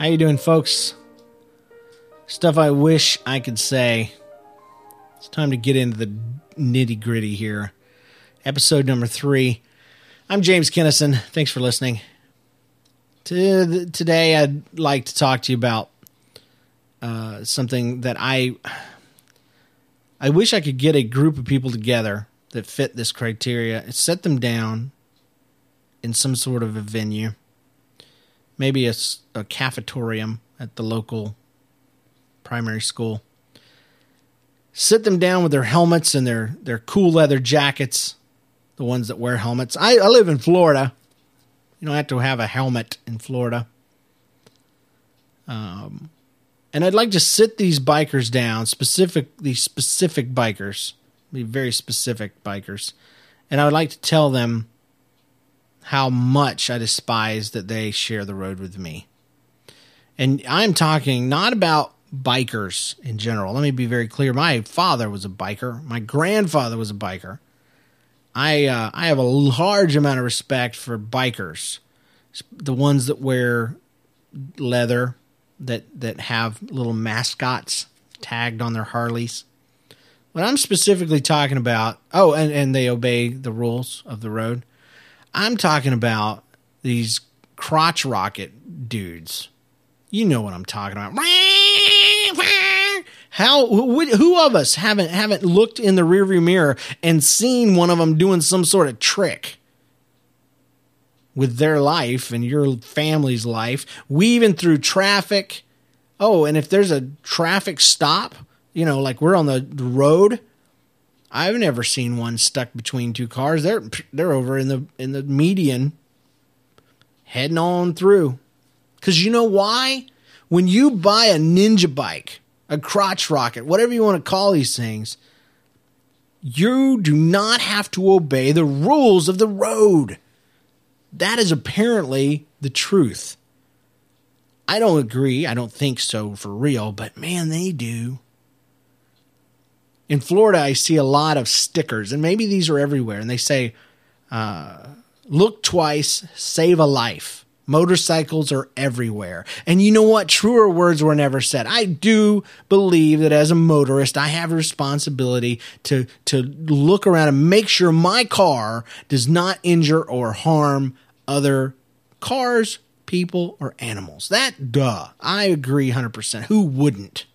How you doing, folks? Stuff I wish I could say. It's time to get into the nitty gritty here. Episode number three. I'm James Kennison. Thanks for listening. To, today, I'd like to talk to you about uh, something that I I wish I could get a group of people together that fit this criteria and set them down in some sort of a venue, maybe a, a cafetorium at the local primary school. Sit them down with their helmets and their, their cool leather jackets, the ones that wear helmets. I, I live in Florida. You don't have to have a helmet in Florida. Um, and I'd like to sit these bikers down, specific these specific bikers, be very specific bikers, and I would like to tell them how much I despise that they share the road with me. And I'm talking not about bikers in general. Let me be very clear. My father was a biker. My grandfather was a biker. I uh, I have a large amount of respect for bikers, the ones that wear leather, that that have little mascots tagged on their Harleys. What I'm specifically talking about, oh, and, and they obey the rules of the road. I'm talking about these crotch rocket dudes. You know what I'm talking about. How who, of us haven't haven't looked in the rearview mirror and seen one of them doing some sort of trick with their life and your family's life, weaving through traffic. Oh, and if there's a traffic stop, you know, like we're on the road, I've never seen one stuck between two cars. They're they're over in the in the median heading on through. Cuz you know why? When you buy a ninja bike, a crotch rocket, whatever you want to call these things, you do not have to obey the rules of the road. That is apparently the truth. I don't agree. I don't think so for real, but man, they do. In Florida, I see a lot of stickers, and maybe these are everywhere, and they say, uh, look twice, save a life. Motorcycles are everywhere. And you know what? Truer words were never said. I do believe that as a motorist, I have a responsibility to, to look around and make sure my car does not injure or harm other cars, people, or animals. That, duh. I agree 100%. Who wouldn't?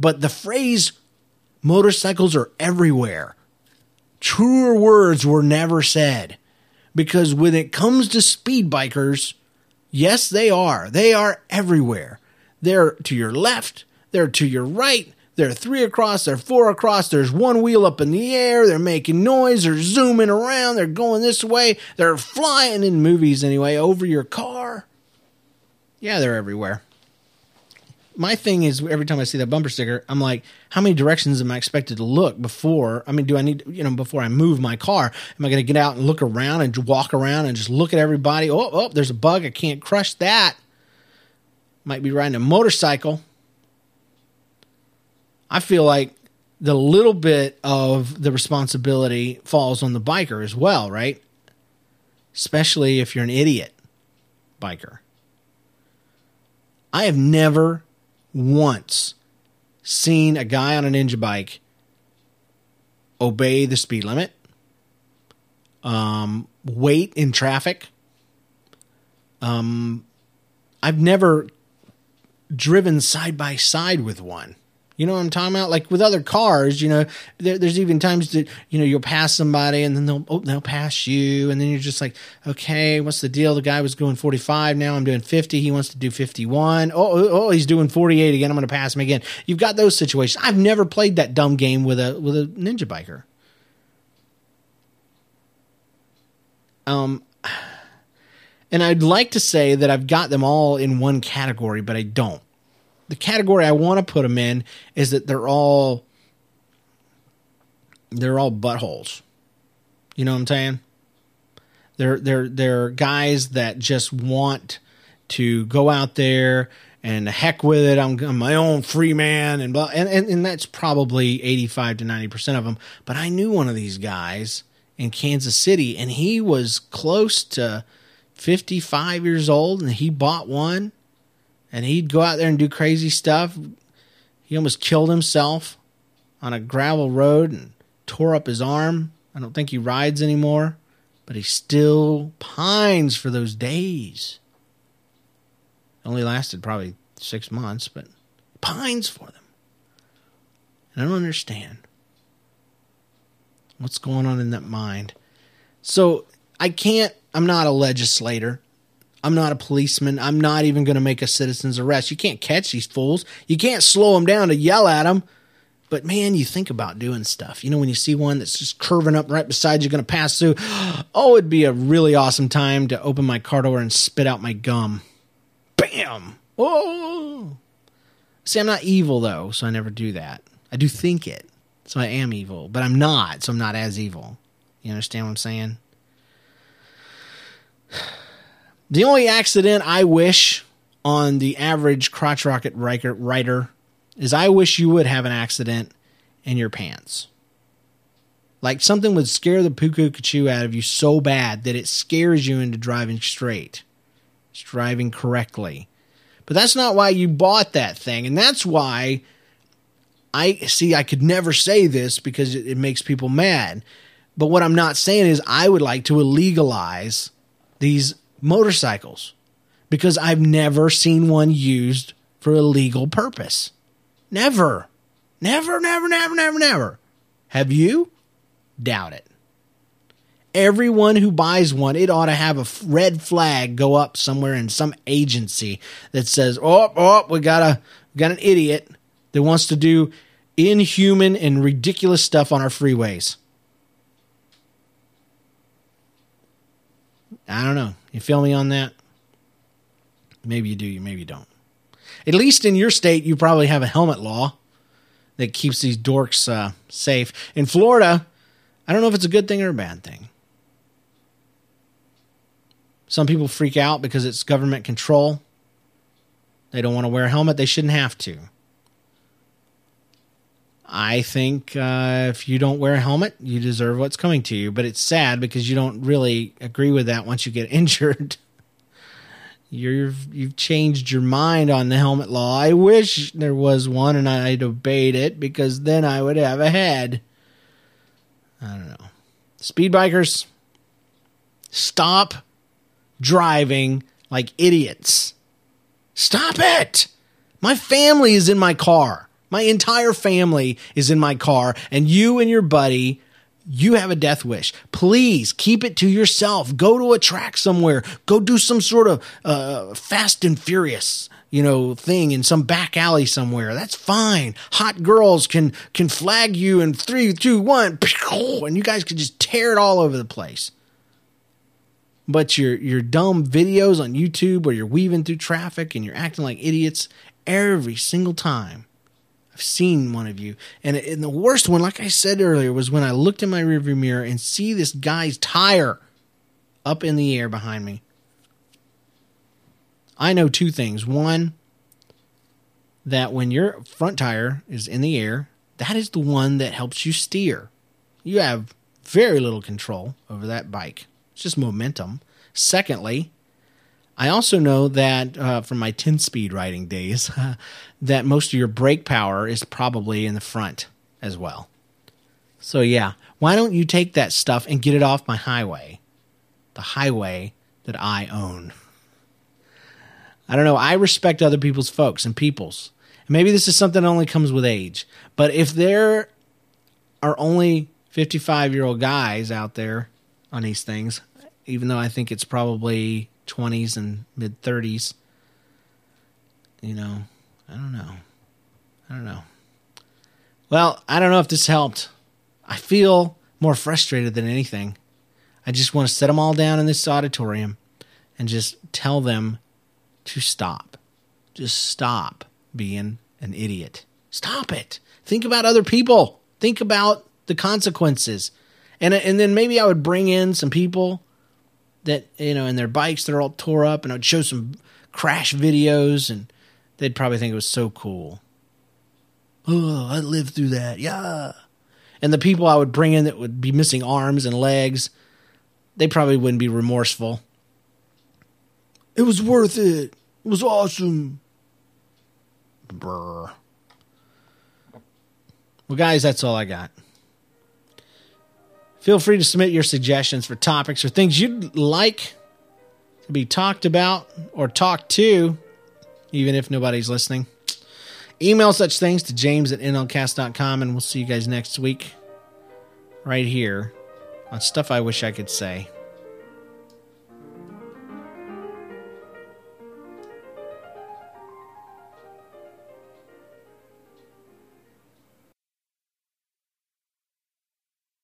But the phrase motorcycles are everywhere. Truer words were never said because when it comes to speed bikers, yes, they are. They are everywhere. They're to your left, they're to your right, they're three across, they're four across, there's one wheel up in the air, they're making noise, they're zooming around, they're going this way, they're flying in movies anyway over your car. Yeah, they're everywhere my thing is every time I see that bumper sticker, I'm like, how many directions am I expected to look before? I mean, do I need, you know, before I move my car, am I going to get out and look around and walk around and just look at everybody? Oh, oh, there's a bug. I can't crush that. Might be riding a motorcycle. I feel like the little bit of the responsibility falls on the biker as well, right? Especially if you're an idiot biker. I have never once seen a guy on a ninja bike obey the speed limit, um, wait in traffic. Um, I've never driven side by side with one. You know what I'm talking about? Like with other cars, you know, there, there's even times that you know you'll pass somebody and then they'll oh, they'll pass you, and then you're just like, okay, what's the deal? The guy was going 45, now I'm doing 50. He wants to do 51. Oh, oh, oh he's doing 48 again. I'm going to pass him again. You've got those situations. I've never played that dumb game with a with a ninja biker. Um, and I'd like to say that I've got them all in one category, but I don't the category I want to put them in is that they're all they're all buttholes. You know what I'm saying? They're they're they're guys that just want to go out there and heck with it. I'm, I'm my own free man and blah, and, and and that's probably 85 to 90 percent of them. But I knew one of these guys in Kansas City, and he was close to 55 years old and he bought one and he'd go out there and do crazy stuff. He almost killed himself on a gravel road and tore up his arm. I don't think he rides anymore, but he still pines for those days. Only lasted probably six months, but pines for them. And I don't understand what's going on in that mind. So I can't, I'm not a legislator. I'm not a policeman. I'm not even going to make a citizen's arrest. You can't catch these fools. You can't slow them down to yell at them. But man, you think about doing stuff. You know, when you see one that's just curving up right beside you, going to pass through. Oh, it'd be a really awesome time to open my car door and spit out my gum. Bam! Oh! See, I'm not evil though, so I never do that. I do think it, so I am evil, but I'm not, so I'm not as evil. You understand what I'm saying? The only accident I wish on the average crotch rocket writer is I wish you would have an accident in your pants. Like something would scare the puku kachu out of you so bad that it scares you into driving straight, it's driving correctly. But that's not why you bought that thing. And that's why I see, I could never say this because it, it makes people mad. But what I'm not saying is I would like to illegalize these motorcycles because I've never seen one used for a legal purpose. Never. Never, never, never, never, never. Have you? Doubt it. Everyone who buys one, it ought to have a red flag go up somewhere in some agency that says, "Oh, oh, we got a got an idiot that wants to do inhuman and ridiculous stuff on our freeways." I don't know. You feel me on that? Maybe you do, maybe you don't. At least in your state, you probably have a helmet law that keeps these dorks uh, safe. In Florida, I don't know if it's a good thing or a bad thing. Some people freak out because it's government control. They don't want to wear a helmet. They shouldn't have to. I think uh, if you don't wear a helmet, you deserve what's coming to you. But it's sad because you don't really agree with that once you get injured. You're you've changed your mind on the helmet law. I wish there was one and I'd obeyed it because then I would have a head. I don't know. Speed bikers, stop driving like idiots. Stop it. My family is in my car. My entire family is in my car, and you and your buddy, you have a death wish. Please keep it to yourself. Go to a track somewhere. Go do some sort of uh, fast and furious, you know, thing in some back alley somewhere. That's fine. Hot girls can can flag you in three, two, one, and you guys can just tear it all over the place. But your your dumb videos on YouTube where you're weaving through traffic and you're acting like idiots every single time I've seen one of you. And, and the worst one, like I said earlier, was when I looked in my rearview mirror and see this guy's tire up in the air behind me. I know two things. One, that when your front tire is in the air, that is the one that helps you steer. You have very little control over that bike. It's just momentum. Secondly, I also know that uh, from my 10 speed riding days that most of your brake power is probably in the front as well. So, yeah, why don't you take that stuff and get it off my highway? The highway that I own. I don't know. I respect other people's folks and peoples. Maybe this is something that only comes with age. But if there are only 55 year old guys out there on these things, even though I think it's probably 20s and mid 30s. You know, I don't know. I don't know. Well, I don't know if this helped. I feel more frustrated than anything. I just want to set them all down in this auditorium and just tell them to stop. Just stop being an idiot. Stop it. Think about other people. Think about the consequences. And and then maybe I would bring in some people that you know, and their bikes they're all tore up, and I'd show some crash videos, and they'd probably think it was so cool. Oh, I lived through that, yeah. And the people I would bring in that would be missing arms and legs, they probably wouldn't be remorseful. It was worth it. It was awesome. Brr. Well, guys, that's all I got. Feel free to submit your suggestions for topics or things you'd like to be talked about or talked to, even if nobody's listening. Email such things to james at nlcast.com, and we'll see you guys next week right here on Stuff I Wish I Could Say.